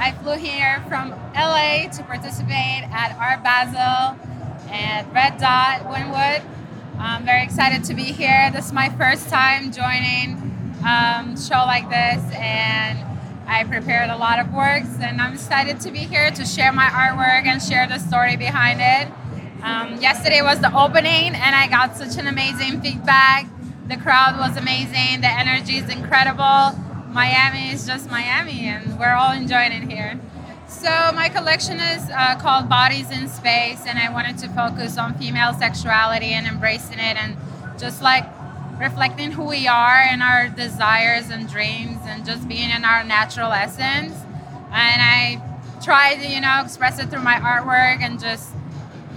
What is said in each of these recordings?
I flew here from LA to participate at Art Basel and Red Dot Wynwood. I'm very excited to be here. This is my first time joining um, show like this, and I prepared a lot of works, and I'm excited to be here to share my artwork and share the story behind it. Um, yesterday was the opening, and I got such an amazing feedback. The crowd was amazing. The energy is incredible. Miami is just Miami, and we're all enjoying it here. So my collection is uh, called Bodies in Space, and I wanted to focus on female sexuality and embracing it, and just like reflecting who we are and our desires and dreams, and just being in our natural essence. And I try to, you know, express it through my artwork and just,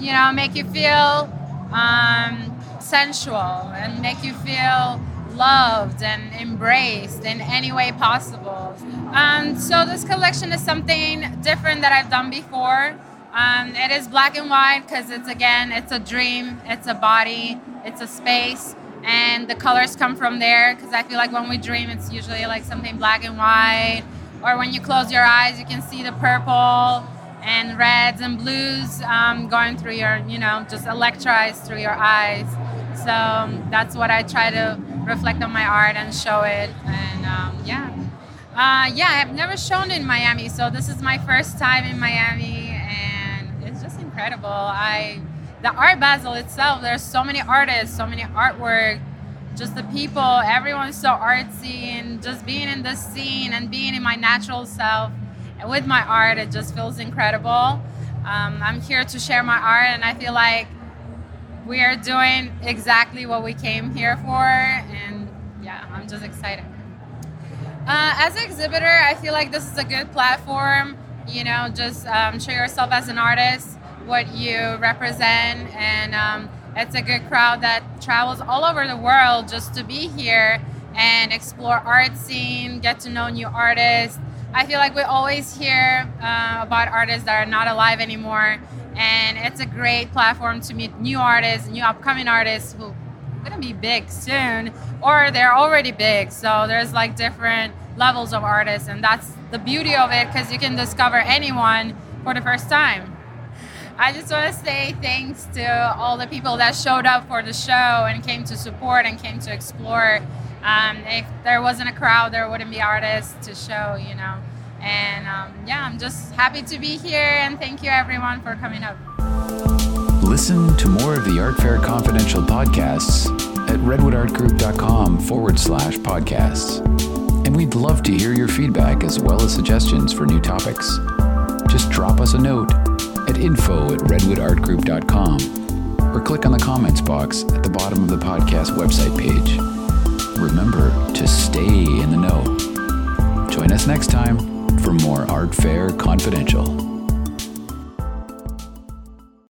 you know, make you feel um, sensual and make you feel loved and embraced in any way possible. Um, so this collection is something different that I've done before. Um, it is black and white because it's again, it's a dream, it's a body, it's a space, and the colors come from there. Because I feel like when we dream, it's usually like something black and white, or when you close your eyes, you can see the purple and reds and blues um, going through your, you know, just electrized through your eyes. So um, that's what I try to reflect on my art and show it. And um, yeah, uh, yeah, I've never shown in Miami, so this is my first time in Miami, and it's just incredible. I the Art Basel itself, there's so many artists, so many artwork, just the people, everyone's so artsy, and just being in this scene and being in my natural self and with my art, it just feels incredible. Um, I'm here to share my art, and I feel like we are doing exactly what we came here for, and yeah, I'm just excited. Uh, as an exhibitor, I feel like this is a good platform. You know, just um, show yourself as an artist, what you represent, and um, it's a good crowd that travels all over the world just to be here and explore art scene, get to know new artists. I feel like we always hear uh, about artists that are not alive anymore, and it's a great platform to meet new artists, new upcoming artists who are gonna be big soon, or they're already big. So there's like different levels of artists, and that's the beauty of it because you can discover anyone for the first time. I just want to say thanks to all the people that showed up for the show and came to support and came to explore. Um, if there wasn't a crowd, there wouldn't be artists to show, you know. And um, yeah, I'm just happy to be here and thank you everyone for coming up. Listen to more of the Art Fair Confidential podcasts at redwoodartgroup.com forward slash podcasts. And we'd love to hear your feedback as well as suggestions for new topics. Just drop us a note at info at redwoodartgroup.com or click on the comments box at the bottom of the podcast website page. Remember to stay in the know. Join us next time for more Art Fair Confidential.